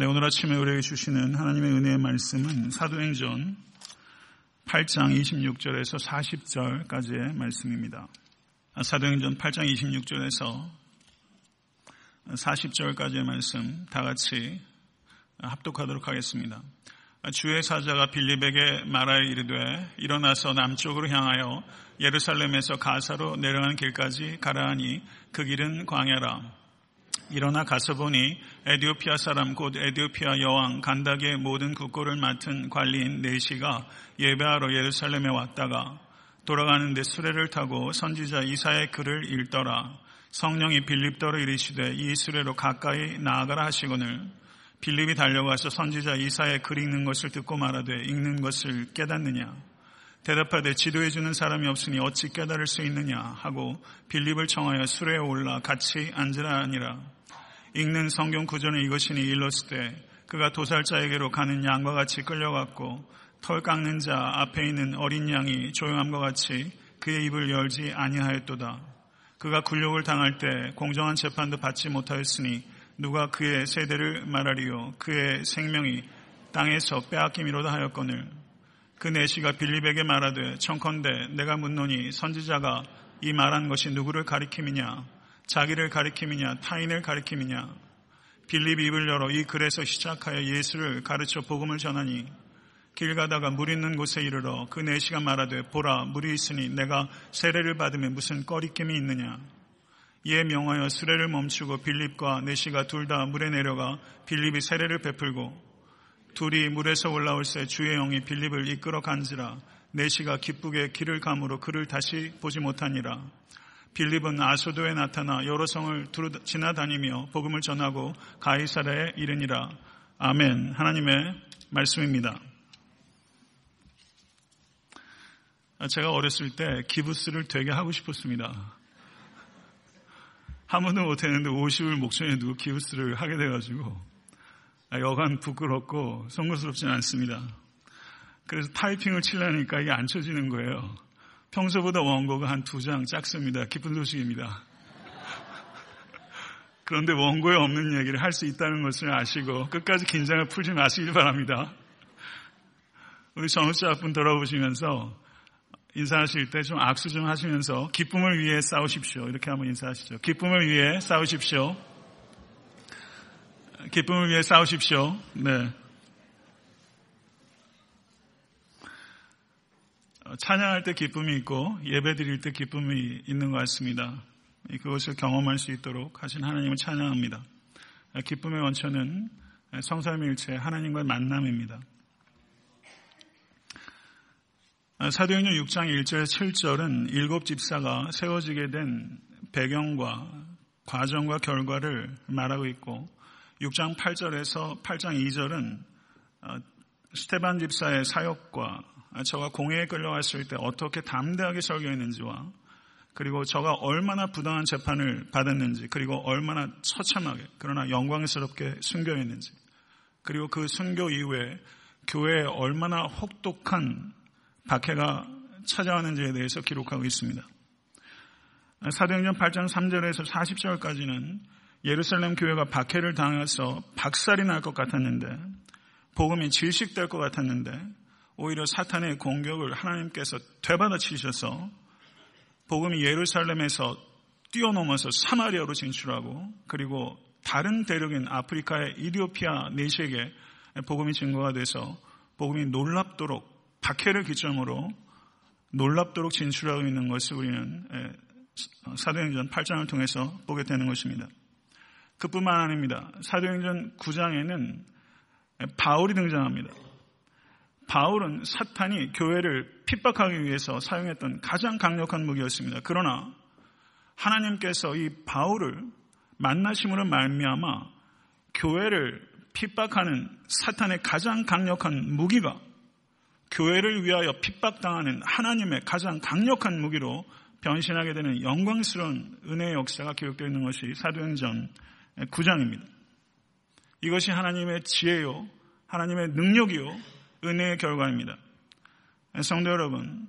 네, 오늘 아침에 우리에게 주시는 하나님의 은혜의 말씀은 사도행전 8장 26절에서 40절까지의 말씀입니다. 사도행전 8장 26절에서 40절까지의 말씀 다 같이 합독하도록 하겠습니다. 주의 사자가 빌립에게 말하여 이르되 일어나서 남쪽으로 향하여 예루살렘에서 가사로 내려가는 길까지 가라하니 그 길은 광야라. 일어나 가서 보니 에디오피아 사람 곧 에디오피아 여왕 간닥의 모든 국고를 맡은 관리인 네시가 예배하러 예루살렘에 왔다가 돌아가는데 수레를 타고 선지자 이사의 글을 읽더라. 성령이 빌립더러 이르시되 이 수레로 가까이 나아가라 하시거늘. 빌립이 달려가서 선지자 이사의 글 읽는 것을 듣고 말하되 읽는 것을 깨닫느냐? 대답하되 지도해 주는 사람이 없으니 어찌 깨달을 수 있느냐? 하고 빌립을 청하여 수레에 올라 같이 앉으라 하니라 읽는 성경 구절은 이것이니 일렀을 그가 도살자에게로 가는 양과 같이 끌려갔고 털 깎는 자 앞에 있는 어린 양이 조용함과 같이 그의 입을 열지 아니하였도다. 그가 굴욕을 당할 때 공정한 재판도 받지 못하였으니 누가 그의 세대를 말하리요? 그의 생명이 땅에서 빼앗김이로다 하였거늘. 그 내시가 빌립에게 말하되 청컨대 내가 묻노니 선지자가 이 말한 것이 누구를 가리킴이냐 자기를 가리킴이냐 타인을 가리킴이냐. 빌립 입을 열어 이 글에서 시작하여 예수를 가르쳐 복음을 전하니 길 가다가 물 있는 곳에 이르러 그 내시가 말하되 보라 물이 있으니 내가 세례를 받으면 무슨 꺼리낌이 있느냐. 이에 명하여 수레를 멈추고 빌립과 내시가 둘 다 물에 내려가 빌립이 세례를 베풀고 둘이 물에서 올라올 새 주의 영이 빌립을 이끌어 간지라 내시가 기쁘게 길을 감으로 그를 다시 보지 못하니라 빌립은 아소도에 나타나 여러 성을 지나다니며 복음을 전하고 가이사라에 이르니라. 아멘. 하나님의 말씀입니다. 제가 어렸을 때 기부스를 되게 하고 싶었습니다. 한 번도 못했는데 50을 목전에 두고 기부스를 하게 돼가지고 여간 부끄럽고 송구스럽지는 않습니다. 그래서 타이핑을 치려니까 이게 안 쳐지는 거예요. 평소보다 원고가 한 두 장 작습니다. 기쁜 소식입니다. 그런데 원고에 없는 얘기를 할 수 있다는 것을 아시고 끝까지 긴장을 풀지 마시길 바랍니다. 우리 전우자분 돌아보시면서 인사하실 때 좀 악수 좀 하시면서 기쁨을 위해 싸우십시오. 이렇게 한번 인사하시죠. 기쁨을 위해 싸우십시오. 기쁨을 위해 싸우십시오. 네. 찬양할 때 기쁨이 있고 예배 드릴 때 기쁨이 있는 것 같습니다. 그것을 경험할 수 있도록 하신 하나님을 찬양합니다. 기쁨의 원천은 성삼일체 하나님과의 만남입니다. 사도행전 6장 1절 7절은 일곱 집사가 세워지게 된 배경과 과정과 결과를 말하고 있고 6장 8절에서 8장 2절은 어, 스테반 집사의 사역과 저가 공회에 끌려왔을 때 어떻게 담대하게 설교했는지와 그리고 저가 얼마나 부당한 재판을 받았는지 그리고 얼마나 처참하게 그러나 영광스럽게 순교했는지 그리고 그 순교 이후에 교회에 얼마나 혹독한 박해가 찾아왔는지에 대해서 기록하고 있습니다. 사도행전 8장 3절에서 40절까지는 예루살렘 교회가 박해를 당해서 박살이 날 것 같았는데 복음이 질식될 것 같았는데 오히려 사탄의 공격을 하나님께서 되받아 치셔서 복음이 예루살렘에서 뛰어넘어서 사마리아로 진출하고 그리고 다른 대륙인 아프리카의 이디오피아 내시에게 복음이 증거가 돼서 복음이 놀랍도록 박해를 기점으로 놀랍도록 진출하고 있는 것을 우리는 사도행전 8장을 통해서 보게 되는 것입니다. 그뿐만 아닙니다. 사도행전 9장에는 바울이 등장합니다. 바울은 사탄이 교회를 핍박하기 위해서 사용했던 가장 강력한 무기였습니다. 그러나 하나님께서 이 바울을 만나심으로 말미암아 교회를 핍박하는 사탄의 가장 강력한 무기가 교회를 위하여 핍박당하는 하나님의 가장 강력한 무기로 변신하게 되는 영광스러운 은혜의 역사가 기록되어 있는 것이 사도행전 9장입니다. 이것이 하나님의 지혜요, 하나님의 능력이요, 은혜의 결과입니다. 성도 여러분,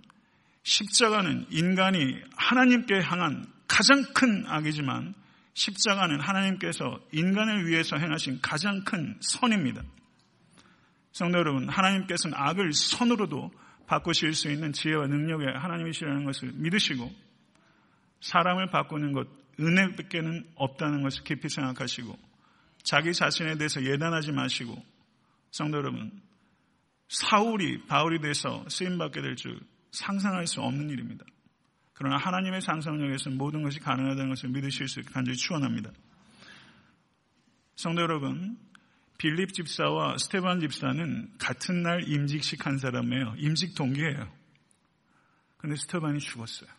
십자가는 인간이 하나님께 향한 가장 큰 악이지만 십자가는 하나님께서 인간을 위해서 행하신 가장 큰 선입니다. 성도 여러분, 하나님께서는 악을 선으로도 바꾸실 수 있는 지혜와 능력의 하나님이시라는 것을 믿으시고 사람을 바꾸는 것, 은혜밖에는 없다는 것을 깊이 생각하시고 자기 자신에 대해서 예단하지 마시고 성도 여러분, 사울이 바울이 돼서 쓰임받게 될 줄 상상할 수 없는 일입니다. 그러나 하나님의 상상력에서 모든 것이 가능하다는 것을 믿으실 수 있게 간절히 축원합니다. 성도 여러분, 빌립 집사와 스테반 집사는 같은 날 임직식 한 사람이에요. 임직 동기예요. 근데 스테반이 죽었어요.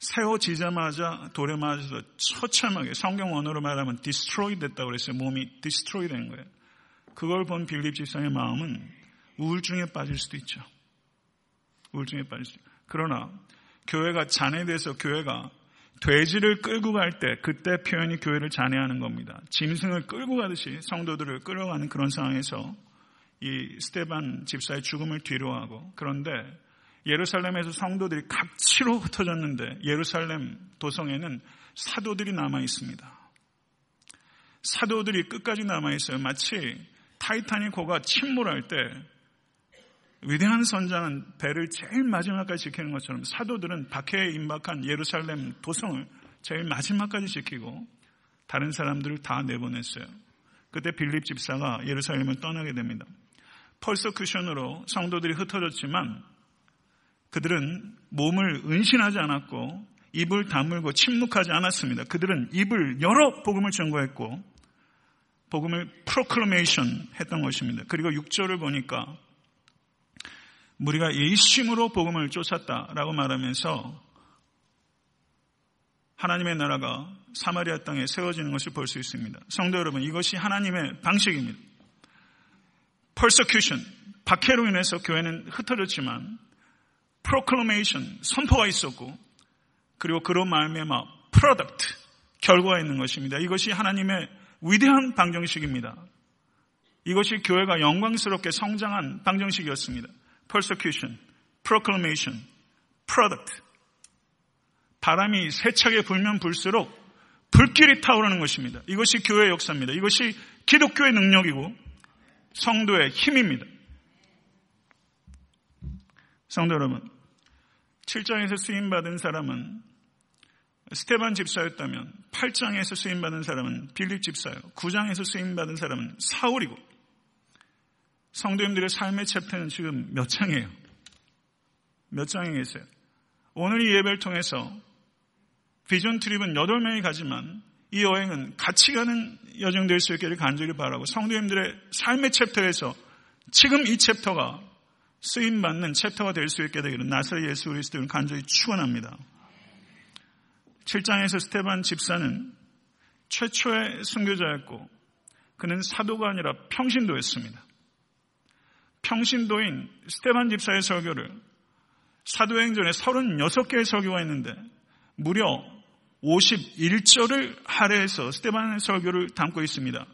세워지자마자 돌에 맞아서 처참하게 성경 언어로 말하면 destroy 됐다고 그랬어요. 몸이 destroy 된 거예요. 그걸 본 빌립 집사의 마음은 우울증에 빠질 수도 있죠. 우울증에 빠질 수도 있죠. 그러나 교회가 잔해돼서 교회가 돼지를 끌고 갈 때 그때 표현이 교회를 잔해하는 겁니다. 짐승을 끌고 가듯이 성도들을 끌어가는 그런 상황에서 이 스테반 집사의 죽음을 뒤로하고 그런데 예루살렘에서 성도들이 각치로 흩어졌는데 예루살렘 도성에는 사도들이 남아 있습니다. 사도들이 끝까지 남아 있어요. 마치 타이타닉 호가 침몰할 때 위대한 선장은 배를 제일 마지막까지 지키는 것처럼 사도들은 박해에 임박한 예루살렘 도성을 제일 마지막까지 지키고 다른 사람들을 다 내보냈어요. 그때 빌립 집사가 예루살렘을 떠나게 됩니다. persecution으로 성도들이 흩어졌지만 그들은 몸을 은신하지 않았고 입을 다물고 침묵하지 않았습니다. 그들은 입을 열어 복음을 증거했고 복음을 proclamation 했던 것입니다. 그리고 6절을 보니까 우리가 일심으로 복음을 쫓았다라고 말하면서 하나님의 나라가 사마리아 땅에 세워지는 것을 볼 수 있습니다. 성도 여러분, 이것이 하나님의 방식입니다. persecution, 박해로 인해서 교회는 흩어졌지만 proclamation, 선포가 있었고 그리고 그로 말미암아 product, 결과가 있는 것입니다. 이것이 하나님의 위대한 방정식입니다. 이것이 교회가 영광스럽게 성장한 방정식이었습니다. persecution, proclamation, product. 바람이 세차게 불면 불수록 불길이 타오르는 것입니다. 이것이 교회의 역사입니다. 이것이 기독교의 능력이고 성도의 힘입니다. 성도 여러분, 7장에서 쓰임받은 사람은 스테반 집사였다면 8장에서 쓰임받은 사람은 빌립 집사요. 9장에서 쓰임받은 사람은 사울이고 성도님들의 삶의 챕터는 지금 몇 장이에요? 몇 장에 계세요? 오늘 이 예배를 통해서 비전 트립은 8명이 가지만 이 여행은 같이 가는 여정 될 수 있기를 간절히 바라고 성도님들의 삶의 chapter에서 지금 이 chapter가 쓰임받는 chapter가 될 수 있게 되기를 나사렛 예수 그리스도를 간절히 축원합니다. 7장에서 스테반 집사는 최초의 순교자였고 그는 사도가 아니라 평신도였습니다. 평신도인 스테반 집사의 설교를 사도행전에 36개의 설교가 있는데 무려 51절을 할애해서 스테반의 설교를 담고 있습니다.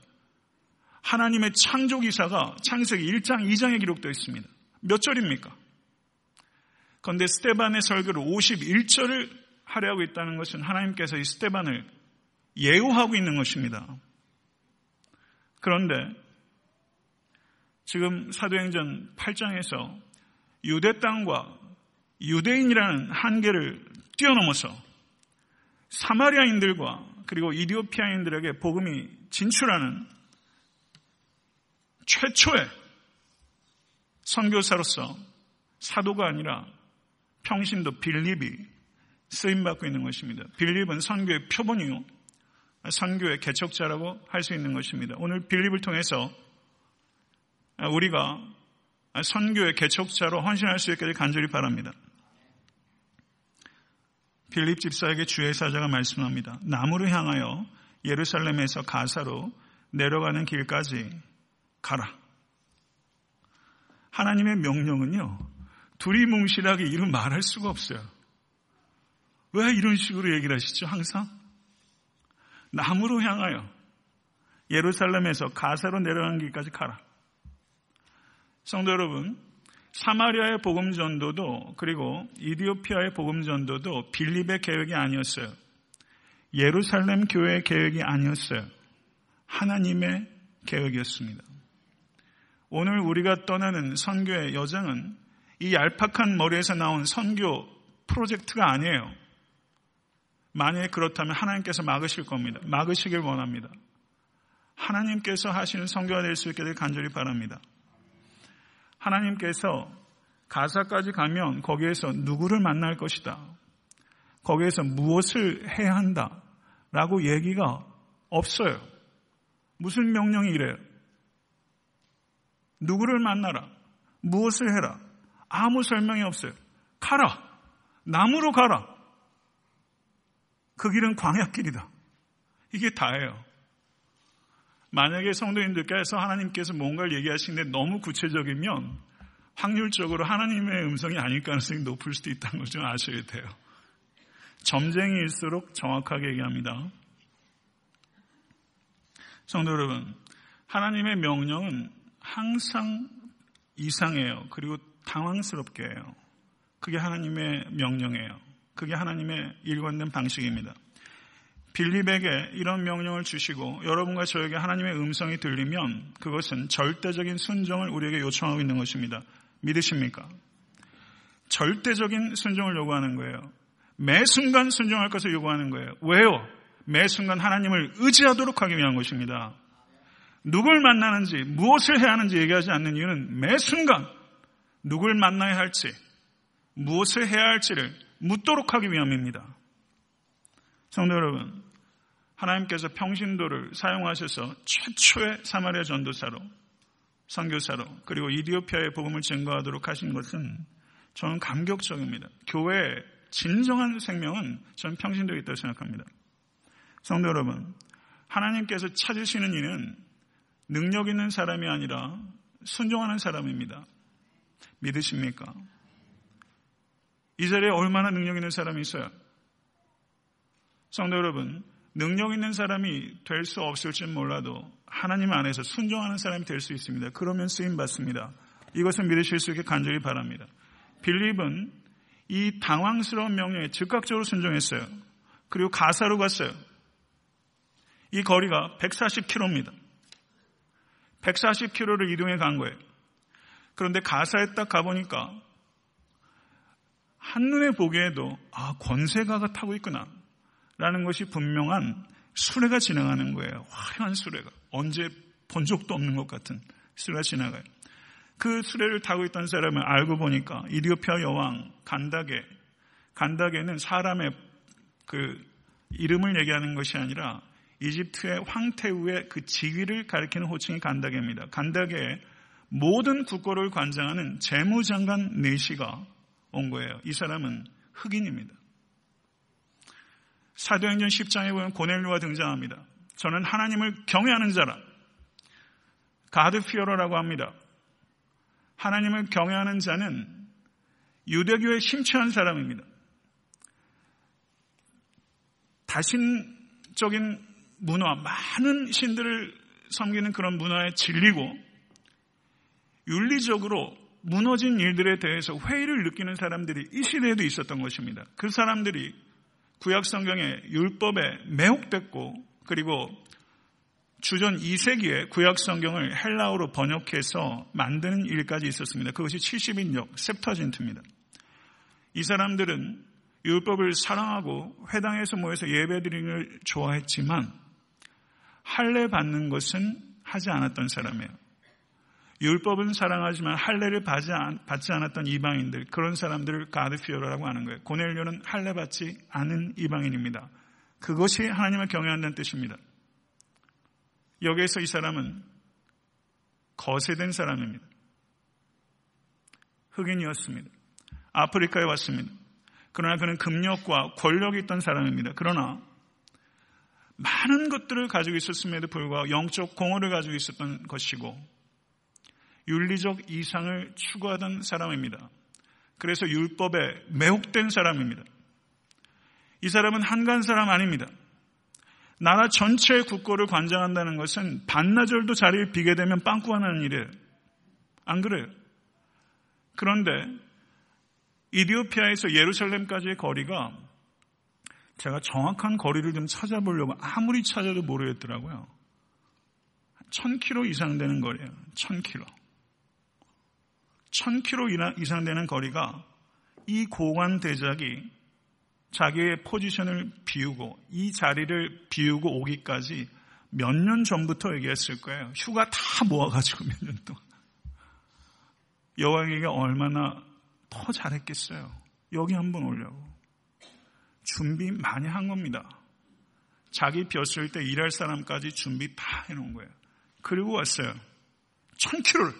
하나님의 창조 기사가 창세기 1장, 2장에 기록되어 있습니다. 몇 절입니까? 그런데 스테반의 설교를 51절을 할애하고 있다는 것은 하나님께서 이 스테반을 예우하고 있는 것입니다. 그런데 지금 사도행전 8장에서 유대 땅과 유대인이라는 한계를 뛰어넘어서 사마리아인들과 그리고 이디오피아인들에게 복음이 진출하는 최초의 선교사로서 사도가 아니라 평신도 빌립이 쓰임받고 있는 것입니다. 빌립은 선교의 표본이요. 선교의 개척자라고 할 수 있는 것입니다. 오늘 빌립을 통해서 우리가 선교의 개척자로 헌신할 수 있기를 간절히 바랍니다. 필립 집사에게 주의 사자가 말씀합니다. 나무를 향하여 예루살렘에서 가사로 내려가는 길까지 가라. 하나님의 명령은요, 두리뭉실하게 이루 말할 수가 없어요. 왜 이런 식으로 얘기를 하시죠, 항상? 나무로 향하여 예루살렘에서 가사로 내려가는 길까지 가라. 성도 여러분, 사마리아의 복음 전도도 그리고 이디오피아의 복음 전도도 빌립의 계획이 아니었어요. 예루살렘 교회의 계획이 아니었어요. 하나님의 계획이었습니다. 오늘 우리가 떠나는 선교의 여정은 이 얄팍한 머리에서 나온 선교 프로젝트가 아니에요. 만약에 그렇다면 하나님께서 막으실 겁니다. 막으시길 원합니다. 하나님께서 하시는 선교가 될 수 있게 될 간절히 바랍니다. 하나님께서 가사까지 가면 거기에서 누구를 만날 것이다. 거기에서 무엇을 해야 한다. 라고 얘기가 없어요. 무슨 명령이 이래요? 누구를 만나라. 무엇을 해라. 아무 설명이 없어요. 가라. 나무로 가라. 그 길은 광야길이다. 이게 다예요. 만약에 성도님들께서 하나님께서 뭔가를 얘기하시는데 너무 구체적이면 확률적으로 하나님의 음성이 아닐 가능성이 높을 수도 있다는 걸 좀 아셔야 돼요. 점쟁이일수록 정확하게 얘기합니다. 성도 여러분, 하나님의 명령은 항상 이상해요. 그리고 당황스럽게 해요. 그게 하나님의 명령이에요. 그게 하나님의 일관된 방식입니다. 빌립에게 이런 명령을 주시고 여러분과 저에게 하나님의 음성이 들리면 그것은 절대적인 순종을 우리에게 요청하고 있는 것입니다. 믿으십니까? 절대적인 순종을 요구하는 거예요. 매 순간 순종할 것을 요구하는 거예요. 왜요? 매 순간 하나님을 의지하도록 하기 위한 것입니다. 누굴 만나는지 무엇을 해야 하는지 얘기하지 않는 이유는 매 순간 누굴 만나야 할지 무엇을 해야 할지를 묻도록 하기 위함입니다. 성도 여러분, 하나님께서 평신도를 사용하셔서 최초의 사마리아 전도사로, 선교사로, 그리고 이디오피아의 복음을 증거하도록 하신 것은 저는 감격적입니다. 교회의 진정한 생명은 저는 평신도에 있다고 생각합니다. 성도 여러분, 하나님께서 찾으시는 이는 능력 있는 사람이 아니라 순종하는 사람입니다. 믿으십니까? 이 자리에 얼마나 능력 있는 사람이 있어요? 성도 여러분, 능력 있는 사람이 될 수 없을지 몰라도 하나님 안에서 순종하는 사람이 될 수 있습니다. 그러면 쓰임 받습니다. 이것을 믿으실 수 있게 간절히 바랍니다. 빌립은 이 당황스러운 명령에 즉각적으로 순종했어요. 그리고 가사로 갔어요. 이 거리가 140km입니다. 140km를 이동해 간 거예요. 그런데 가사에 딱 가보니까 한눈에 보기에도 아 권세가가 타고 있구나 라는 것이 분명한 수레가 지나가는 거예요. 화려한 수레가. 언제 본 적도 없는 것 같은 수레가 지나가요. 그 수레를 타고 있던 사람을 알고 보니까 이디오피아 여왕 간다게, 간다게는 사람의 그 이름을 얘기하는 것이 아니라 이집트의 황태우의 그 지위를 가리키는 호칭이 간다게입니다. 간다게의 모든 국고를 관장하는 재무장관 내시가 온 거예요. 이 사람은 흑인입니다. 사도행전 10장에 보면 고넬료가 등장합니다. 저는 하나님을 경외하는 자라. 가드 피어러라고 합니다. 하나님을 경외하는 자는 유대교에 심취한 사람입니다. 다신적인 문화, 많은 신들을 섬기는 그런 문화에 질리고 윤리적으로 무너진 일들에 대해서 회의를 느끼는 사람들이 이 시대에도 있었던 것입니다. 그 사람들이 구약 성경의 율법에 매혹됐고 그리고 주전 2세기에 구약 성경을 헬라어로 번역해서 만드는 일까지 있었습니다. 그것이 70인역 셉터진트입니다. 이 사람들은 율법을 사랑하고 회당에서 모여서 예배드리는 걸 좋아했지만 할례 받는 것은 하지 않았던 사람이에요. 율법은 사랑하지만 할례를 받지 않았던 이방인들 그런 사람들을 가드피오라고 하는 거예요. 고넬료는 할례 받지 않은 이방인입니다. 그것이 하나님을 경외한다는 뜻입니다. 여기에서 이 사람은 거세된 사람입니다. 흑인이었습니다. 아프리카에 왔습니다. 그러나 그는 금력과 권력이 있던 사람입니다. 그러나 많은 것들을 가지고 있었음에도 불구하고 영적 공허를 가지고 있었던 것이고 윤리적 이상을 추구하던 사람입니다. 그래서 율법에 매혹된 사람입니다. 이 사람은 한간 사람 아닙니다. 나라 전체의 국고를 관장한다는 것은 반나절도 자리를 비게 되면 빵꾸하는 일이에요. 안 그래요? 그런데 이디오피아에서 예루살렘까지의 거리가 제가 정확한 거리를 좀 찾아보려고 아무리 찾아도 모르겠더라고요. 1000km 이상 되는 거리예요. 1000km. 1000km 이상 되는 거리가 이 고관 대작이 자기의 포지션을 비우고 이 자리를 비우고 오기까지 몇 년 전부터 얘기했을 거예요. 휴가 다 모아가지고 몇 년 동안. 여호와에게 얼마나 더 잘했겠어요. 여기 한번 오려고. 준비 많이 한 겁니다. 자기 벼슬 때 일할 사람까지 준비 다 해놓은 거예요. 그리고 왔어요. 천 킬로를.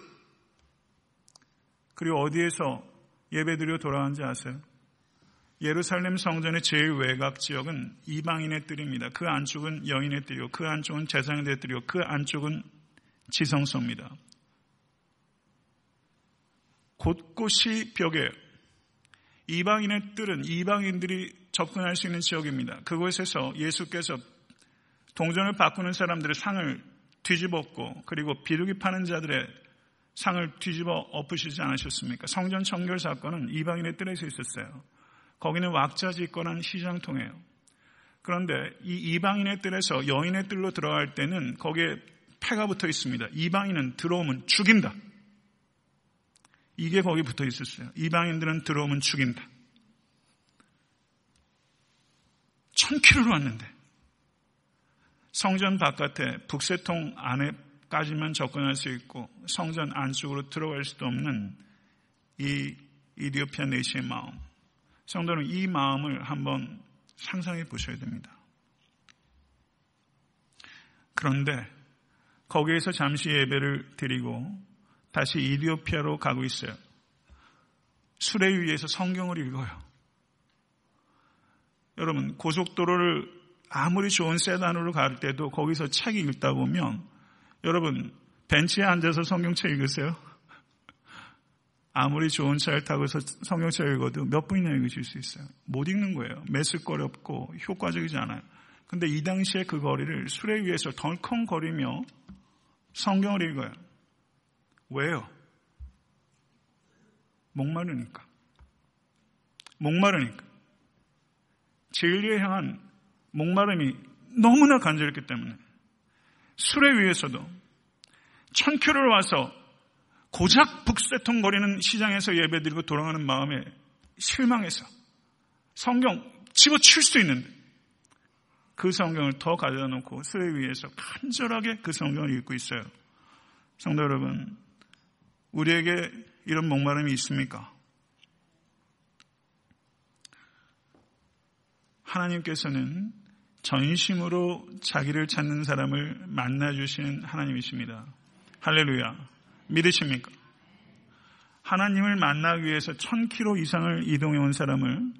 그리고 어디에서 예배드려 돌아간지 아세요? 예루살렘 성전의 제일 외곽 지역은 이방인의 뜰입니다. 그 안쪽은 여인의 뜰이고 그 안쪽은 제사장의 뜰이고 그 안쪽은 지성소입니다. 곳곳이 벽에 이방인의 뜰은 이방인들이 접근할 수 있는 지역입니다. 그곳에서 예수께서 동전을 바꾸는 사람들의 상을 뒤집었고 그리고 비둘기 파는 자들의 상을 뒤집어 엎으시지 않으셨습니까? 성전 청결 사건은 이방인의 뜰에서 있었어요. 거기는 왁자지껄한 시장통이에요. 그런데 이 이방인의 뜰에서 여인의 뜰로 들어갈 때는 거기에 패가 붙어 있습니다. 이방인은 들어오면 죽인다. 이게 거기 붙어 있었어요. 이방인들은 들어오면 죽인다. 천 킬로로 왔는데 성전 바깥에 북새통 안에 까지만 접근할 수 있고 성전 안쪽으로 들어갈 수도 없는 이 이디오피아 내시의 마음. 성도는 이 마음을 한번 상상해 보셔야 됩니다. 그런데 거기에서 잠시 예배를 드리고 다시 이디오피아로 가고 있어요. 수레 위에서 성경을 읽어요. 여러분 고속도로를 아무리 좋은 세단으로 갈 때도 거기서 책 읽다 보면 여러분 벤치에 앉아서 성경책 읽으세요? 아무리 좋은 차를 타고 서 성경책 읽어도 몇 분이나 읽으실 수 있어요. 못 읽는 거예요. 매슬거렵고 효과적이지 않아요. 근데 이 당시에 그 거리를 수레 위에서 덜컹거리며 성경을 읽어요. 왜요? 목마르니까. 목마르니까. 진리에 향한 목마름이 너무나 간절했기 때문에 술에 위해서도 천큐를 와서 고작 북새통거리는 시장에서 예배드리고 돌아가는 마음에 실망해서 성경 집어칠 수 있는데 그 성경을 더 가져다 놓고 수레 위에서 간절하게 그 성경을 읽고 있어요. 성도 여러분, 우리에게 이런 목마름이 있습니까? 하나님께서는 전심으로 자기를 찾는 사람을 만나주시는 하나님이십니다. 할렐루야. 믿으십니까? 하나님을 만나기 위해서 천 킬로 이상을 이동해 온 사람을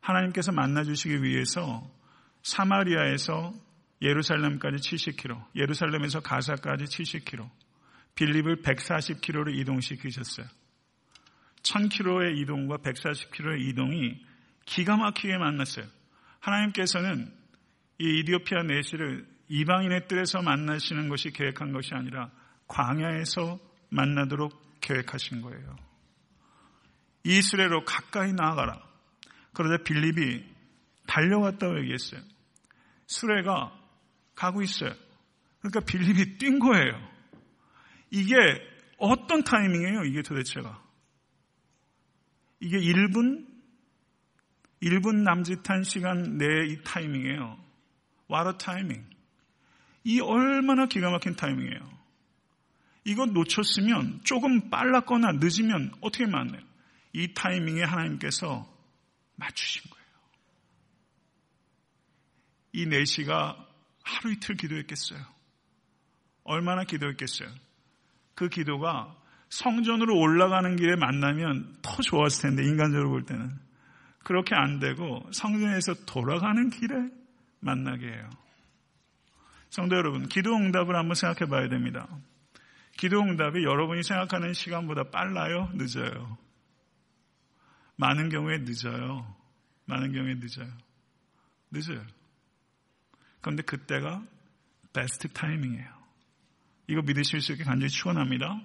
하나님께서 만나주시기 위해서 사마리아에서 예루살렘까지 70km, 예루살렘에서 가사까지 70km, 빌립을 140km로 이동시키셨어요. 1000km의 이동과 140km의 이동이 기가 막히게 만났어요. 하나님께서는 이 이디오피아 내시를 이방인의 뜰에서 만나시는 것이 계획한 것이 아니라 광야에서 만나도록 계획하신 거예요. 이 수레로 가까이 나아가라. 그러자 빌립이 달려왔다고 얘기했어요. 수레가 가고 있어요. 그러니까 빌립이 뛴 거예요. 이게 어떤 타이밍이에요? 이게 도대체가. 이게 1분? 1분 남짓한 시간 내의 이 타이밍이에요. A timing. 이 얼마나 기가 막힌 타이밍이에요. 이거 놓쳤으면 조금 빨랐거나 늦으면 어떻게 맞나요? 이 타이밍에 하나님께서 맞추신 거예요. 이 4시가 하루 이틀 기도했겠어요. 얼마나 기도했겠어요. 그 기도가 성전으로 올라가는 길에 만나면 더 좋았을 텐데, 인간적으로 볼 때는. 그렇게 안 되고 성전에서 돌아가는 길에 만나게 해요. 성도 여러분, 기도 응답을 한번 생각해 봐야 됩니다. 기도 응답이 여러분이 생각하는 시간보다 빨라요? 늦어요? 많은 경우에 늦어요. 많은 경우에 늦어요. 늦어요. 그런데 그때가 베스트 타이밍이에요. 이거 믿으실 수 있게 간절히 축원합니다.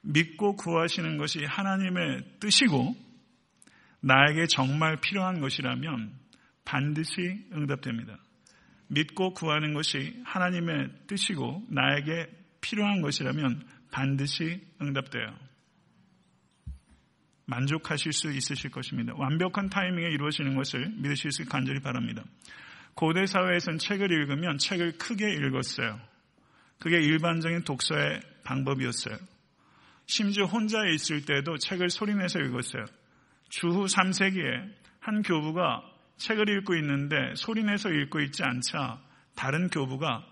믿고 구하시는 것이 하나님의 뜻이고 나에게 정말 필요한 것이라면 반드시 응답됩니다. 믿고 구하는 것이 하나님의 뜻이고 나에게 필요한 것이라면 반드시 응답돼요. 만족하실 수 있으실 것입니다. 완벽한 타이밍에 이루어지는 것을 믿으실 수 간절히 바랍니다. 고대 사회에선 책을 읽으면 책을 크게 읽었어요. 그게 일반적인 독서의 방법이었어요. 심지어 혼자 있을 때도 책을 소리내서 읽었어요. 주후 3세기에 한 교부가 책을 읽고 있는데 소리내서 읽고 있지 않자 다른 교부가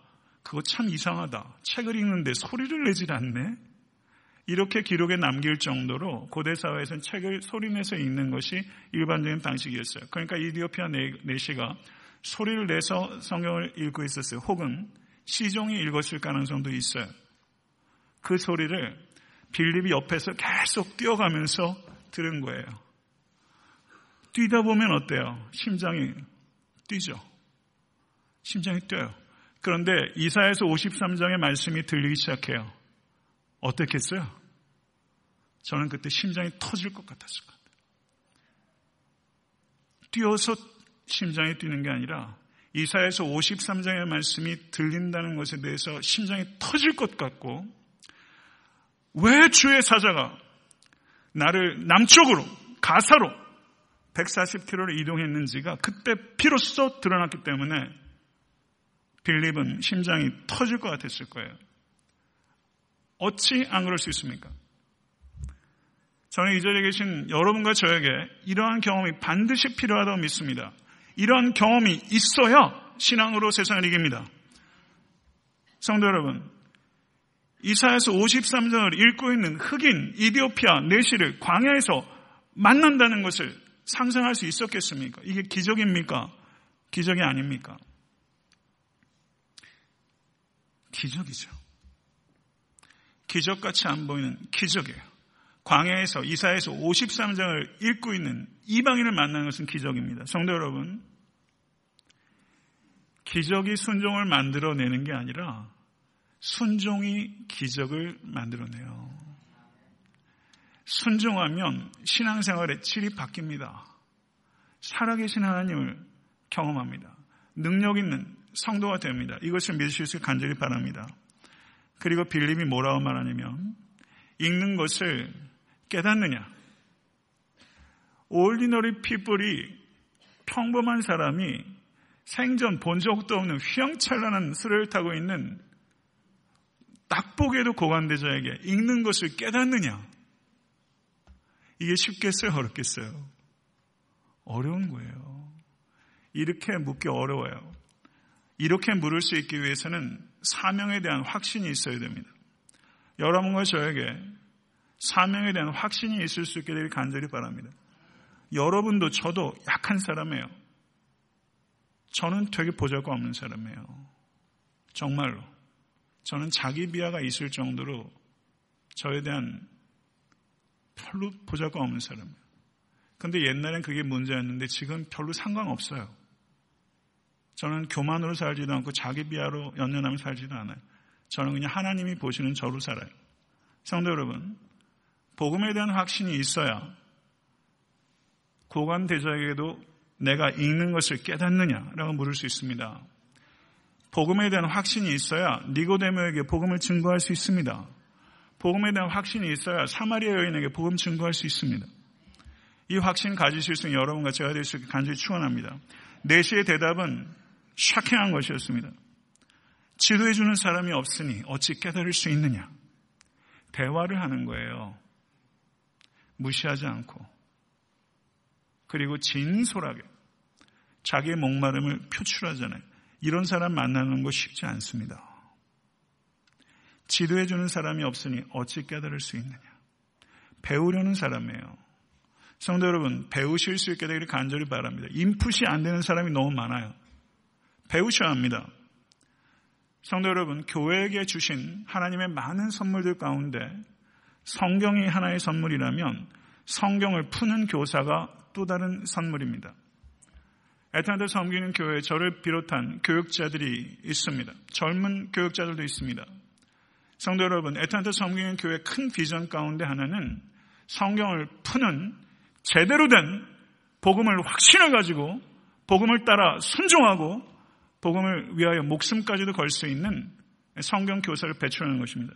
그거 참 이상하다. 책을 읽는데 소리를 내질 않네? 이렇게 기록에 남길 정도로 고대 사회에서는 책을 소리내서 읽는 것이 일반적인 방식이었어요. 그러니까 이디오피아 내시가 소리를 내서 성경을 읽고 있었어요. 혹은 시종이 읽었을 가능성도 있어요. 그 소리를 빌립이 옆에서 계속 뛰어가면서 들은 거예요. 뛰다 보면 어때요? 심장이 뛰죠. 심장이 뛰어요. 그런데 이사에서 53장의 말씀이 들리기 시작해요. 어떻겠어요? 저는 그때 심장이 터질 것 같았을 것 같아요. 뛰어서 심장이 뛰는 게 아니라 이사에서 53장의 말씀이 들린다는 것에 대해서 심장이 터질 것 같고 왜 주의 사자가 나를 남쪽으로 가사로 140km를 이동했는지가 그때 비로소 드러났기 때문에 빌립은 심장이 터질 것 같았을 거예요. 어찌 안 그럴 수 있습니까? 저는 이 자리에 계신 여러분과 저에게 이러한 경험이 반드시 필요하다고 믿습니다. 이러한 경험이 있어야 신앙으로 세상을 이깁니다. 성도 여러분, 이사에서 53장을 읽고 있는 흑인 이디오피아 내시를 광야에서 만난다는 것을 상상할 수 있었겠습니까? 이게 기적입니까? 기적이 아닙니까? 기적이죠. 기적같이 안 보이는 기적이에요. 광야에서 이사에서 53장을 읽고 있는 이방인을 만나는 것은 기적입니다. 성도 여러분, 기적이 순종을 만들어내는 게 아니라 순종이 기적을 만들어내요. 순종하면 신앙생활의 질이 바뀝니다. 살아계신 하나님을 경험합니다. 능력 있는 성도가 됩니다. 이것을 믿으실 수 간절히 바랍니다. 그리고 빌립이 뭐라고 말하냐면 읽는 것을 깨닫느냐. 올리너리 피플이 평범한 사람이 생전 본 적도 없는 휘황찬란한 수레를 타고 있는 딱 보기에도 고관대자에게 읽는 것을 깨닫느냐. 이게 쉽겠어요? 어렵겠어요? 어려운 거예요. 이렇게 묻기 어려워요. 이렇게 물을 수 있기 위해서는 사명에 대한 확신이 있어야 됩니다. 여러분과 저에게 사명에 대한 확신이 있을 수 있게 되길 간절히 바랍니다. 여러분도 저도 약한 사람이에요. 저는 되게 보잘거 없는 사람이에요. 정말로. 저는 자기 비하가 있을 정도로 저에 대한 별로 보잘거 없는 사람이에요. 근데 옛날엔 그게 문제였는데 지금 별로 상관없어요. 저는 교만으로 살지도 않고 자기 비하로 연연하며 살지도 않아요. 저는 그냥 하나님이 보시는 저로 살아요. 성도 여러분, 복음에 대한 확신이 있어야 고관 대자에게도 내가 읽는 것을 깨닫느냐라고 물을 수 있습니다. 복음에 대한 확신이 있어야 니고데모에게 복음을 증거할 수 있습니다. 복음에 대한 확신이 있어야 사마리아 여인에게 복음 증거할 수 있습니다. 이 확신 가지실 수 있는 여러분과 제가 될 수 있게 간절히 축원합니다. 내시의 대답은 샤킹한 것이었습니다. 지도해주는 사람이 없으니 어찌 깨달을 수 있느냐? 대화를 하는 거예요. 무시하지 않고. 그리고 진솔하게 자기의 목마름을 표출하잖아요. 이런 사람 만나는 거 쉽지 않습니다. 지도해주는 사람이 없으니 어찌 깨달을 수 있느냐? 배우려는 사람이에요. 성도 여러분, 배우실 수 있게 되기를 간절히 바랍니다. 인풋이 안 되는 사람이 너무 많아요. 배우셔야 합니다. 성도 여러분, 교회에게 주신 하나님의 많은 선물들 가운데 성경이 하나의 선물이라면 성경을 푸는 교사가 또 다른 선물입니다. 애틀란타 섬기는 교회 저를 비롯한 교역자들이 있습니다. 젊은 교역자들도 있습니다. 성도 여러분, 애틀란타 섬기는 교회 큰 비전 가운데 하나는 성경을 푸는 제대로 된 복음을 확신을 가지고 복음을 따라 순종하고 복음을 위하여 목숨까지도 걸 수 있는 성경 교사를 배출하는 것입니다.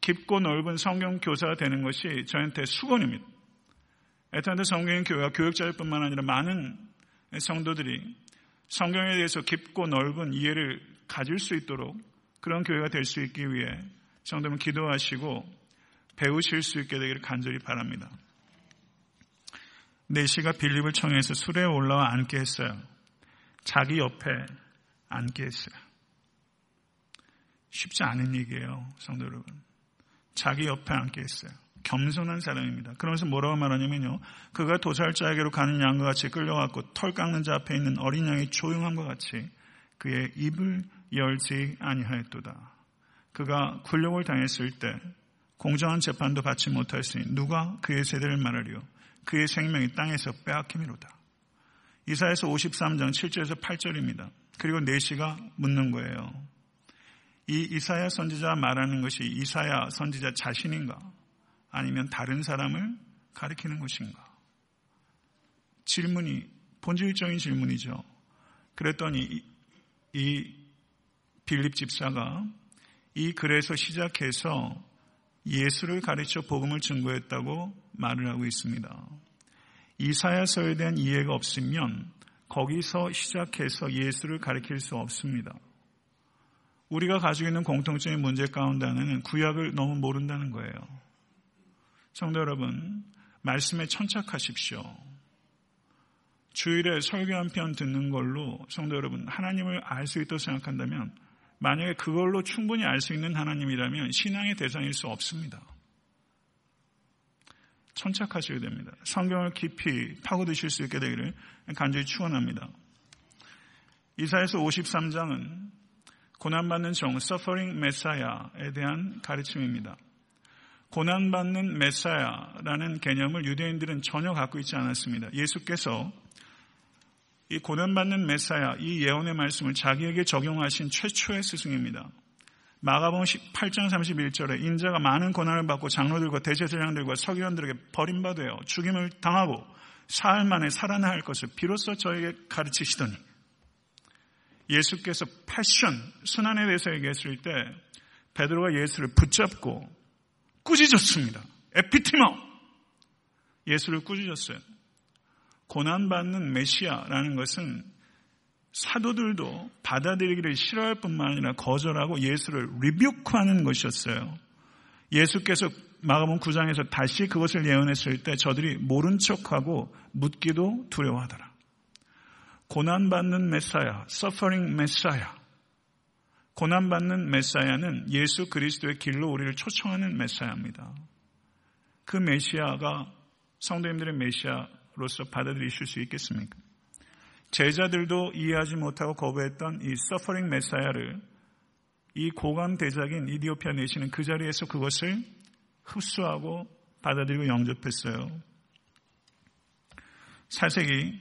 깊고 넓은 성경 교사가 되는 것이 저한테 수건입니다. 에탄드 성경 교회가 교육자일 뿐만 아니라 많은 성도들이 성경에 대해서 깊고 넓은 이해를 가질 수 있도록 그런 교회가 될 수 있기 위해 성도는 기도하시고 배우실 수 있게 되기를 간절히 바랍니다. 네시가 빌립을 청해서 술에 올라와 앉게 했어요. 자기 옆에 앉게 했어요. 쉽지 않은 얘기예요, 성도 여러분. 자기 옆에 앉게 했어요. 겸손한 사람입니다. 그러면서 뭐라고 말하냐면요. 그가 도살자에게로 가는 양과 같이 끌려왔고 털 깎는 자 앞에 있는 어린 양이 조용함과 같이 그의 입을 열지 아니하였도다. 그가 굴욕을 당했을 때 공정한 재판도 받지 못하였으니 누가 그의 세대를 말하리요. 그의 생명이 땅에서 빼앗김이로다. 이사에서 53장 7절에서 8절입니다. 그리고 네시가 묻는 거예요. 이 이사야 선지자 말하는 것이 이사야 선지자 자신인가? 아니면 다른 사람을 가리키는 것인가? 질문이 본질적인 질문이죠. 그랬더니 이, 이 빌립 집사가 이 글에서 시작해서 예수를 가르쳐 복음을 증거했다고 말을 하고 있습니다. 이사야서에 대한 이해가 없으면 거기서 시작해서 예수를 가르칠 수 없습니다. 우리가 가지고 있는 공통적인 문제 가운데 하나는 구약을 너무 모른다는 거예요. 성도 여러분, 말씀에 천착하십시오. 주일에 설교 한 편 듣는 걸로 성도 여러분, 하나님을 알 수 있다고 생각한다면 만약에 그걸로 충분히 알 수 있는 하나님이라면 신앙의 대상일 수 없습니다. 천착하셔야 됩니다. 성경을 깊이 파고드실 수 있게 되기를 간절히 축원합니다. 이사에서 53장은 고난받는 종, suffering messiah에 대한 가르침입니다. 고난받는 메사야라는 개념을 유대인들은 전혀 갖고 있지 않았습니다. 예수께서 이 고난받는 메사야, 이 예언의 말씀을 자기에게 적용하신 최초의 스승입니다. 마가복음 18장 31절에 인자가 많은 고난을 받고 장로들과 대제사장들과 서기관들에게 버림받아요. 죽임을 당하고 사흘 만에 살아날 것을 비로소 저에게 가르치시더니 예수께서 패션, 순환에 대해서 얘기했을 때 베드로가 예수를 붙잡고 꾸짖었습니다. 에피티머! 예수를 꾸짖었어요. 고난받는 메시아라는 것은 사도들도 받아들이기를 싫어할 뿐만 아니라 거절하고 예수를 리뷰크하는 것이었어요. 예수께서 마가복 9장에서 다시 그것을 예언했을 때 저들이 모른 척하고 묻기도 두려워하더라. 고난받는 메사야, 서퍼링 메사야. 고난받는 메사야는 예수 그리스도의 길로 우리를 초청하는 메사야입니다. 그 메시아가 성도님들의 메시아로서 받아들이실 수 있겠습니까? 제자들도 이해하지 못하고 거부했던 이 suffering Messiah를 이 고관대작인 이디오피아 내시는 그 자리에서 그것을 흡수하고 받아들이고 영접했어요. 사세기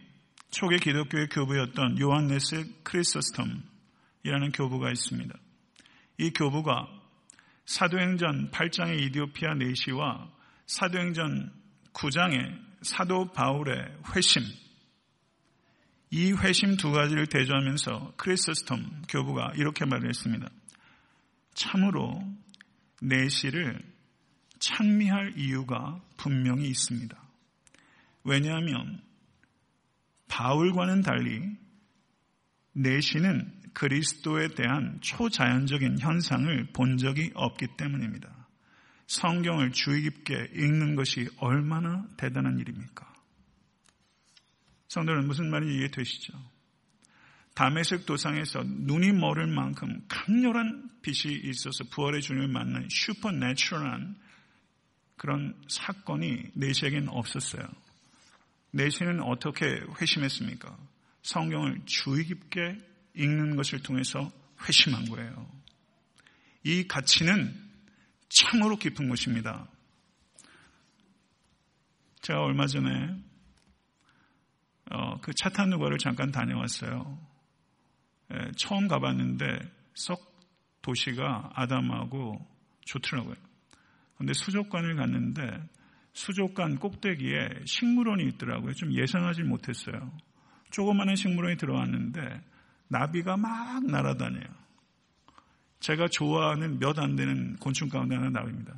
초기 기독교의 교부였던 요한네스 크리소스텀이라는 교부가 있습니다. 이 교부가 사도행전 8장의 이디오피아 내시와 사도행전 9장의 사도 바울의 회심, 이 회심 두 가지를 대조하면서 크리스스톰 교부가 이렇게 말을 했습니다. 참으로 내시를 찬미할 이유가 분명히 있습니다. 왜냐하면 바울과는 달리 내시는 그리스도에 대한 초자연적인 현상을 본 적이 없기 때문입니다. 성경을 주의 깊게 읽는 것이 얼마나 대단한 일입니까? 성도는 무슨 말인지 이해되시죠? 담에색 도상에서 눈이 멀을 만큼 강렬한 빛이 있어서 부활의 주님을 만난 슈퍼내추럴한 그런 사건이 내시에겐 없었어요. 내시는 어떻게 회심했습니까? 성경을 주의 깊게 읽는 것을 통해서 회심한 거예요. 이 가치는 참으로 깊은 것입니다. 제가 얼마 전에 어, 그 차탄누가를 잠깐 다녀왔어요. 예, 처음 가봤는데 썩 도시가 아담하고 좋더라고요. 근데 수족관을 갔는데 수족관 꼭대기에 식물원이 있더라고요. 좀 예상하지 못했어요. 조그마한 식물원에 들어왔는데 나비가 막 날아다녀요. 제가 좋아하는 몇 안 되는 곤충 가운데 하나 나비입니다.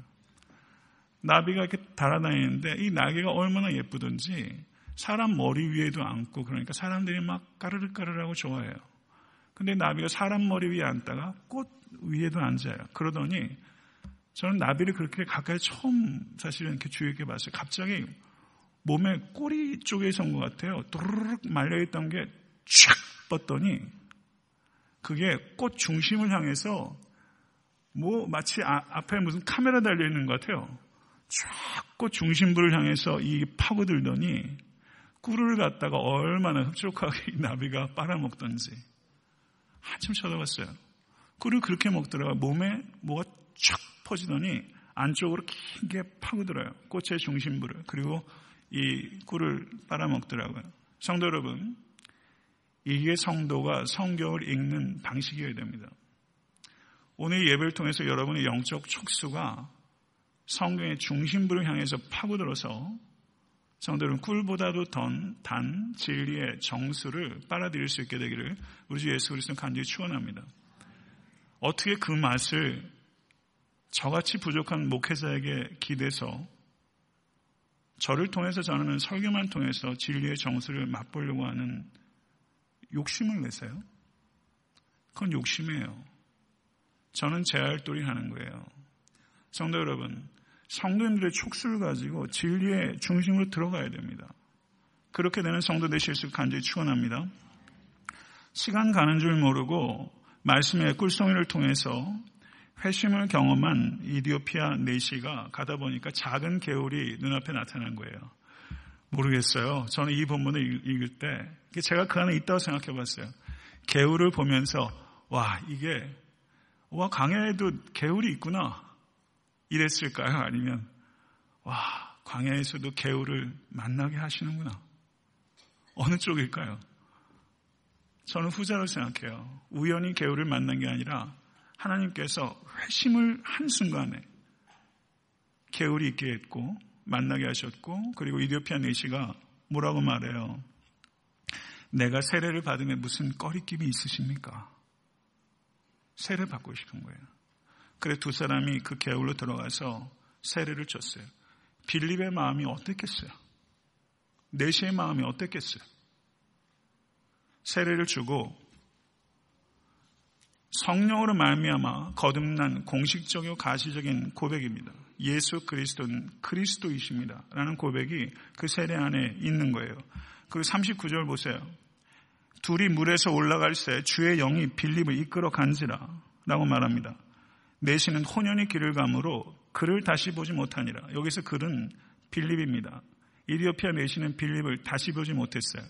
나비가 이렇게 달아다니는데 이 날개가 얼마나 예쁘던지 사람 머리 위에도 앉고 그러니까 사람들이 막 까르르까르르하고 좋아해요. 근데 나비가 사람 머리 위에 앉다가 꽃 위에도 앉아요. 그러더니 저는 나비를 그렇게 가까이 처음 사실은 이렇게 주의 깊게 봤어요. 갑자기 몸에 꼬리 쪽에 선 것 같아요. 도르륵 말려있던 게촥 뻗더니 그게 꽃 중심을 향해서 뭐 마치 아, 앞에 무슨 카메라 달려있는 것 같아요. 쫙 꽃 중심부를 향해서 이 파고들더니 꿀을 갖다가 얼마나 흡족하게 나비가 빨아먹던지 한참 쳐다봤어요. 꿀을 그렇게 먹더라고요. 몸에 뭐가 촥 퍼지더니 안쪽으로 길게 파고들어요. 꽃의 중심부를. 그리고 이 꿀을 빨아먹더라고요. 성도 여러분, 이게 성도가 성경을 읽는 방식이어야 됩니다. 오늘 예배를 통해서 여러분의 영적 촉수가 성경의 중심부를 향해서 파고들어서 성도는 꿀보다도 던, 단, 진리의 정수를 빨아들일 수 있게 되기를 우리 주 예수 그리스도 간절히 축원합니다. 어떻게 그 맛을 저같이 부족한 목회자에게 기대서 저를 통해서 저는 설교만 통해서 진리의 정수를 맛보려고 하는 욕심을 내세요? 그건 욕심이에요. 저는 제 할도리 하는 거예요. 성도 여러분, 성도님들의 촉수를 가지고 진리의 중심으로 들어가야 됩니다. 그렇게 되는 성도 되실 수 간절히 축원합니다. 시간 가는 줄 모르고 말씀의 꿀송이를 통해서 회심을 경험한 이디오피아 네시가 가다 보니까 작은 개울이 눈앞에 나타난 거예요. 모르겠어요. 저는 이 본문을 읽을 때 제가 그 안에 있다고 생각해 봤어요. 개울을 보면서 와 이게 와 광야에도 개울이 있구나 이랬을까요? 아니면 와 광야에서도 개울을 만나게 하시는구나 어느 쪽일까요? 저는 후자로 생각해요. 우연히 개울을 만난 게 아니라 하나님께서 회심을 한순간에 개울이 있게 했고 만나게 하셨고 그리고 이디오피아 내시가 뭐라고 말해요? 내가 세례를 받음에 무슨 꺼리낌이 있으십니까? 세례 받고 싶은 거예요. 그래 두 사람이 그 개울로 들어가서 세례를 줬어요. 빌립의 마음이 어땠겠어요? 내시의 마음이 어땠겠어요? 세례를 주고 성령으로 말미암아 거듭난 공식적이고 가시적인 고백입니다. 예수 그리스도는 그리스도이십니다. 라는 고백이 그 세례 안에 있는 거예요. 그리고 39절 보세요. 둘이 물에서 올라갈 새 주의 영이 빌립을 이끌어 간지라 라고 말합니다. 내시는 혼연히 길을 감으로 그를 다시 보지 못하니라. 여기서 그는 빌립입니다. 이디오피아 내시는 빌립을 다시 보지 못했어요.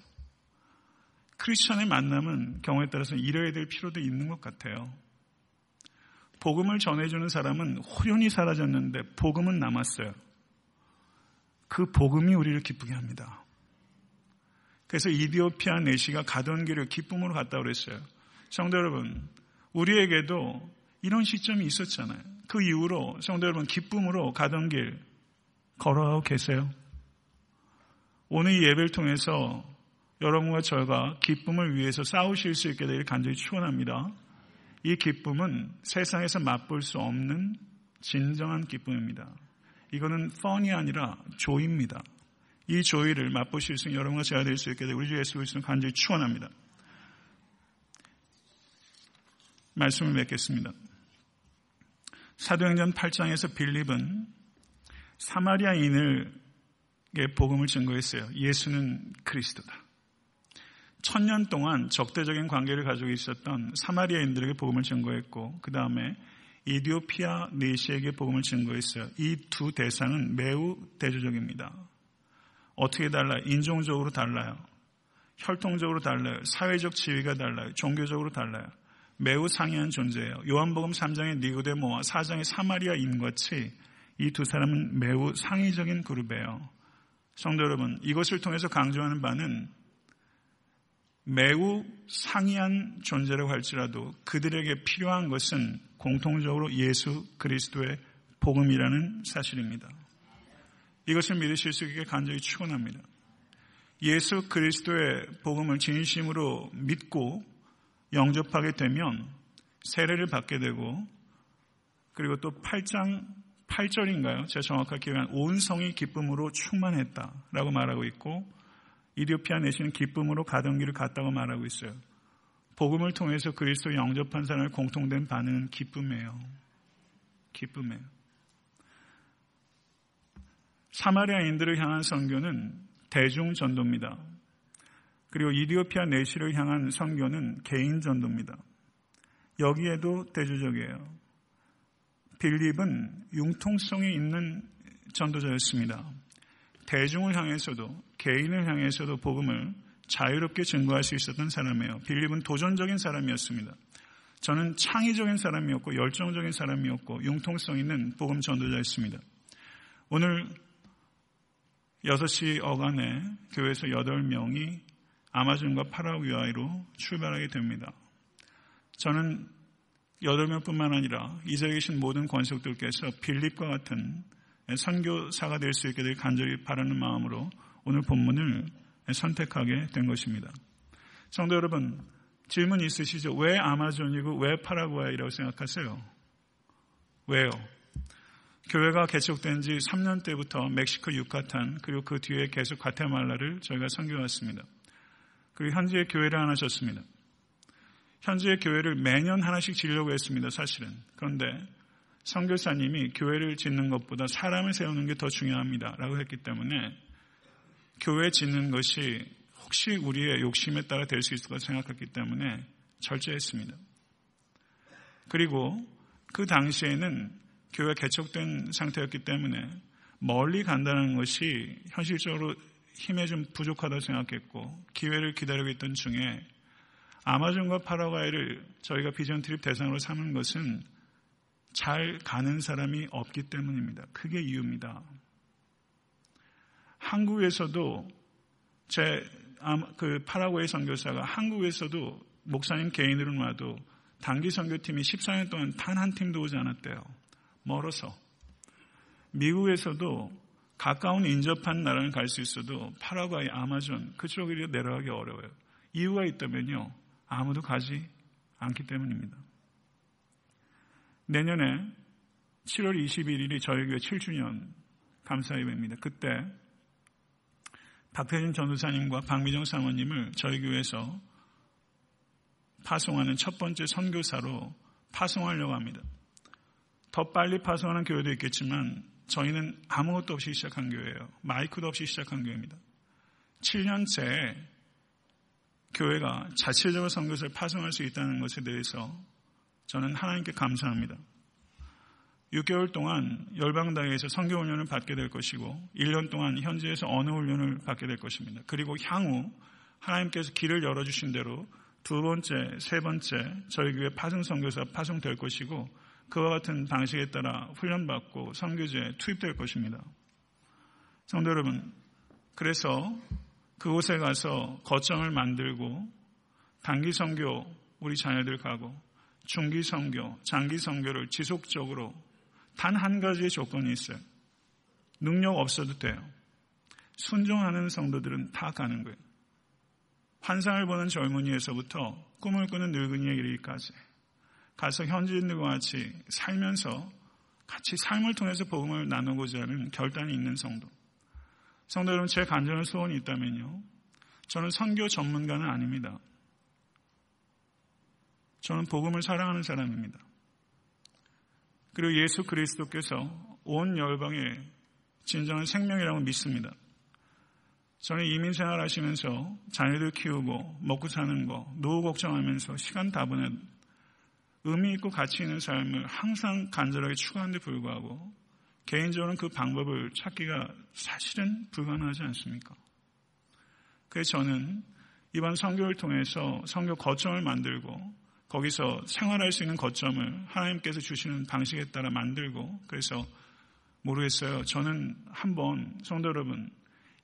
크리스천의 만남은 경우에 따라서 이뤄야 될 필요도 있는 것 같아요. 복음을 전해주는 사람은 호련히 사라졌는데 복음은 남았어요. 그 복음이 우리를 기쁘게 합니다. 그래서 이디오피아 내시가 가던 길을 기쁨으로 갔다 그랬어요. 성도 여러분, 우리에게도 이런 시점이 있었잖아요. 그 이후로 성도 여러분 기쁨으로 가던 길 걸어가고 계세요. 오늘 이 예배를 통해서 여러분과 저가 기쁨을 위해서 싸우실 수 있게 되길 간절히 축원합니다. 이 기쁨은 세상에서 맛볼 수 없는 진정한 기쁨입니다. 이거는 펀이 아니라 조입니다. 이 조이를 맛보실 수 있는 여러분과 제가 될 수 있게 되길 우리 주 예수 그리스도 간절히 축원합니다. 말씀을 맺겠습니다. 사도행전 8장에서 빌립은 사마리아인을 복음을 증거했어요. 예수는 그리스도다. 천년 동안 적대적인 관계를 가지고 있었던 사마리아인들에게 복음을 증거했고 그 다음에 이디오피아 네시에게 복음을 증거했어요. 이 두 대상은 매우 대조적입니다. 어떻게 달라요? 인종적으로 달라요. 혈통적으로 달라요. 사회적 지위가 달라요. 종교적으로 달라요. 매우 상이한 존재예요. 요한복음 3장의 니고데모와 4장의 사마리아인 같이 이 두 사람은 매우 상위적인 그룹이에요. 성도 여러분, 이것을 통해서 강조하는 바는 매우 상이한 존재라고 할지라도 그들에게 필요한 것은 공통적으로 예수 그리스도의 복음이라는 사실입니다. 이것을 믿으실 수 있게 간절히 축원합니다. 예수 그리스도의 복음을 진심으로 믿고 영접하게 되면 세례를 받게 되고 그리고 또 8장 8절인가요? 제가 정확하게 기억한 온 성이 기쁨으로 충만했다라고 말하고 있고 이디오피아 내시는 기쁨으로 가던 길을 갔다고 말하고 있어요. 복음을 통해서 그리스도 영접한 사람의 공통된 반응은 기쁨이에요. 기쁨이에요. 사마리아인들을 향한 선교는 대중 전도입니다. 그리고 이디오피아 내시를 향한 선교는 개인 전도입니다. 여기에도 대조적이에요. 빌립은 융통성이 있는 전도자였습니다. 대중을 향해서도 개인을 향해서도 복음을 자유롭게 증거할 수 있었던 사람이에요. 빌립은 도전적인 사람이었습니다. 저는 창의적인 사람이었고 열정적인 사람이었고 융통성 있는 복음 전도자였습니다. 오늘 6시 어간에 교회에서 8명이 아마존과 파라구아이로 출발하게 됩니다. 저는 8명뿐만 아니라 이 자리에 계신 모든 권속들께서 빌립과 같은 선교사가 될 수 있게 될 간절히 바라는 마음으로 오늘 본문을 선택하게 된 것입니다. 성도 여러분, 질문 있으시죠? 왜 아마존이고 왜 파라구아이라고 생각하세요? 왜요? 교회가 개척된 지 3년 때부터 멕시코 유카탄 그리고 그 뒤에 계속 과테말라를 저희가 선교했습니다. 그리고 현재 교회를 하나 졌습니다. 현재 교회를 매년 하나씩 지려고 했습니다. 사실은. 그런데 선교사님이 교회를 짓는 것보다 사람을 세우는 게 더 중요합니다. 라고 했기 때문에 교회 짓는 것이 혹시 우리의 욕심에 따라 될 수 있을 것 생각했기 때문에 절제했습니다. 그리고 그 당시에는 교회가 개척된 상태였기 때문에 멀리 간다는 것이 현실적으로 힘에 좀 부족하다고 생각했고 기회를 기다리고 있던 중에 아마존과 파라과이를 저희가 비전 트립 대상으로 삼은 것은 잘 가는 사람이 없기 때문입니다. 그게 이유입니다. 한국에서도 제 그 파라과이 선교사가 한국에서도 목사님 개인으로 와도 단기 선교팀이 14년 동안 단 한 팀도 오지 않았대요. 멀어서. 미국에서도 가까운 인접한 나라를 갈수 있어도 파라과이, 아마존 그쪽으로 내려가기 어려워요. 이유가 있다면요. 아무도 가지 않기 때문입니다. 내년에 7월 21일이 저희 교회 7주년 감사예배입니다. 그때 박태진 전도사님과 박미정 사모님을 저희 교회에서 파송하는 첫 번째 선교사로 파송하려고 합니다. 더 빨리 파송하는 교회도 있겠지만 저희는 아무것도 없이 시작한 교회예요. 마이크도 없이 시작한 교회입니다. 7년째 교회가 자체적으로 선교사를 파송할 수 있다는 것에 대해서 저는 하나님께 감사합니다. 6개월 동안 열방당에서 선교 훈련을 받게 될 것이고 1년 동안 현지에서 언어 훈련을 받게 될 것입니다. 그리고 향후 하나님께서 길을 열어주신 대로 두 번째, 세 번째 저희 교회 파송 선교사 파송될 것이고 그와 같은 방식에 따라 훈련받고 선교제에 투입될 것입니다. 성도 여러분, 그래서 그곳에 가서 거점을 만들고 단기 선교 우리 자녀들 가고 중기 선교, 장기 선교를 지속적으로 단 한 가지의 조건이 있어요. 능력 없어도 돼요. 순종하는 성도들은 다 가는 거예요. 환상을 보는 젊은이에서부터 꿈을 꾸는 늙은이에 이르기까지 가서 현지인들과 같이 살면서 같이 삶을 통해서 복음을 나누고자 하는 결단이 있는 성도. 성도 여러분, 제 간절한 소원이 있다면요. 저는 선교 전문가는 아닙니다. 저는 복음을 사랑하는 사람입니다. 그리고 예수 그리스도께서 온 열방에 진정한 생명이라고 믿습니다. 저는 이민 생활 하시면서 자녀들 키우고 먹고 사는 거, 노후 걱정하면서 시간 다 보낸 의미 있고 가치 있는 삶을 항상 간절하게 추구하는데 불구하고 개인적으로는 그 방법을 찾기가 사실은 불가능하지 않습니까? 그래서 저는 이번 성교를 통해서 성교 거점을 만들고 거기서 생활할 수 있는 거점을 하나님께서 주시는 방식에 따라 만들고 그래서 모르겠어요. 저는 한번 성도 여러분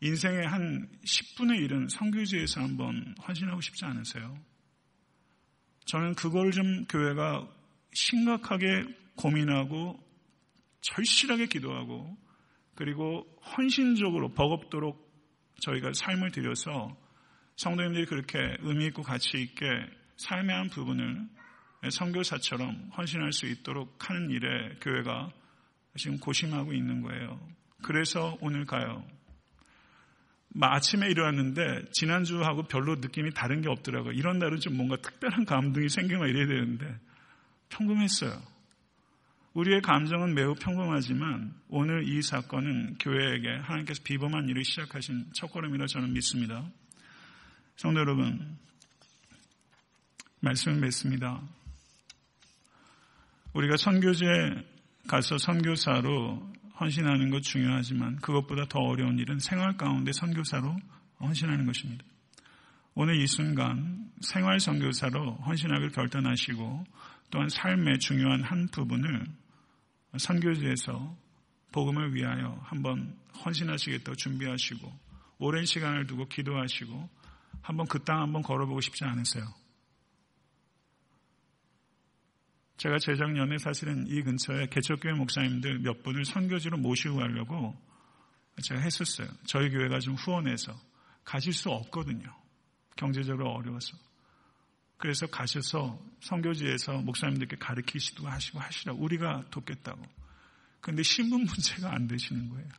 인생의 한 10분의 1은 성교지에서 한번 헌신하고 싶지 않으세요? 저는 그걸 좀 교회가 심각하게 고민하고 절실하게 기도하고 그리고 헌신적으로 버겁도록 저희가 삶을 들여서 성도님들이 그렇게 의미 있고 가치 있게 삶의 한 부분을 선교사처럼 헌신할 수 있도록 하는 일에 교회가 지금 고심하고 있는 거예요. 그래서 오늘 가요. 아침에 일어났는데 지난주하고 별로 느낌이 다른 게 없더라고요. 이런 날은 좀 뭔가 특별한 감동이 생기면 이래야 되는데 평범했어요. 우리의 감정은 매우 평범하지만 오늘 이 사건은 교회에게 하나님께서 비범한 일을 시작하신 첫걸음이라 저는 믿습니다. 성도 여러분, 말씀을 맺습니다. 우리가 선교지에 가서 선교사로 헌신하는 것 중요하지만 그것보다 더 어려운 일은 생활 가운데 선교사로 헌신하는 것입니다. 오늘 이 순간 생활 선교사로 헌신하기를 결단하시고 또한 삶의 중요한 한 부분을 선교지에서 복음을 위하여 한번 헌신하시겠다고 준비하시고 오랜 시간을 두고 기도하시고 한번 그 땅 한번 걸어보고 싶지 않으세요? 제가 재작년에 사실은 이 근처에 개척교회 목사님들 몇 분을 선교지로 모시고 가려고 제가 했었어요. 저희 교회가 좀 후원해서 가실 수 없거든요. 경제적으로 어려워서. 그래서 가셔서 선교지에서 목사님들께 가르치시고 하시고 하시라. 우리가 돕겠다고. 근데 신분 문제가 안 되시는 거예요.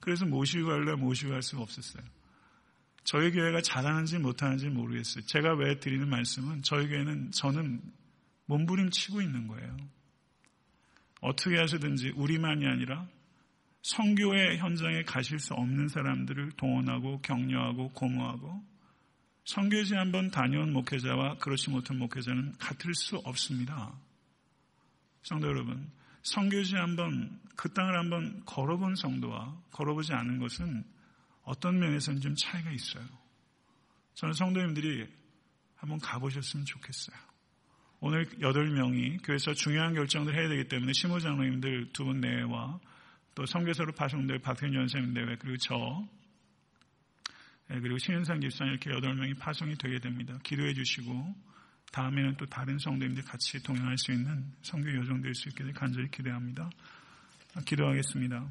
그래서 모시고 갈래 모시고 갈 수가 없었어요. 저희 교회가 잘하는지 못하는지 모르겠어요. 제가 왜 드리는 말씀은 저희 교회는 저는 몸부림치고 있는 거예요. 어떻게 하시든지 우리만이 아니라 성교의 현장에 가실 수 없는 사람들을 동원하고 격려하고 고무하고 성교지 한번 다녀온 목회자와 그렇지 못한 목회자는 같을 수 없습니다. 성도 여러분, 성교지 한번 그 땅을 한번 걸어본 성도와 걸어보지 않은 것은 어떤 면에서는 좀 차이가 있어요. 저는 성도님들이 한번 가보셨으면 좋겠어요. 오늘 8명이 교회에서 중요한 결정을 해야 되기 때문에 심호장로님들 두 분 내외와 또 성교사로 파송될 박현현 선생님 내외 그리고 저 예, 그리고 신현상 집사님 이렇게 8명이 파송이 되게 됩니다. 기도해 주시고 다음에는 또 다른 성도님들 같이 동행할 수 있는 성교 요정될 수 있게 간절히 기대합니다. 기도하겠습니다.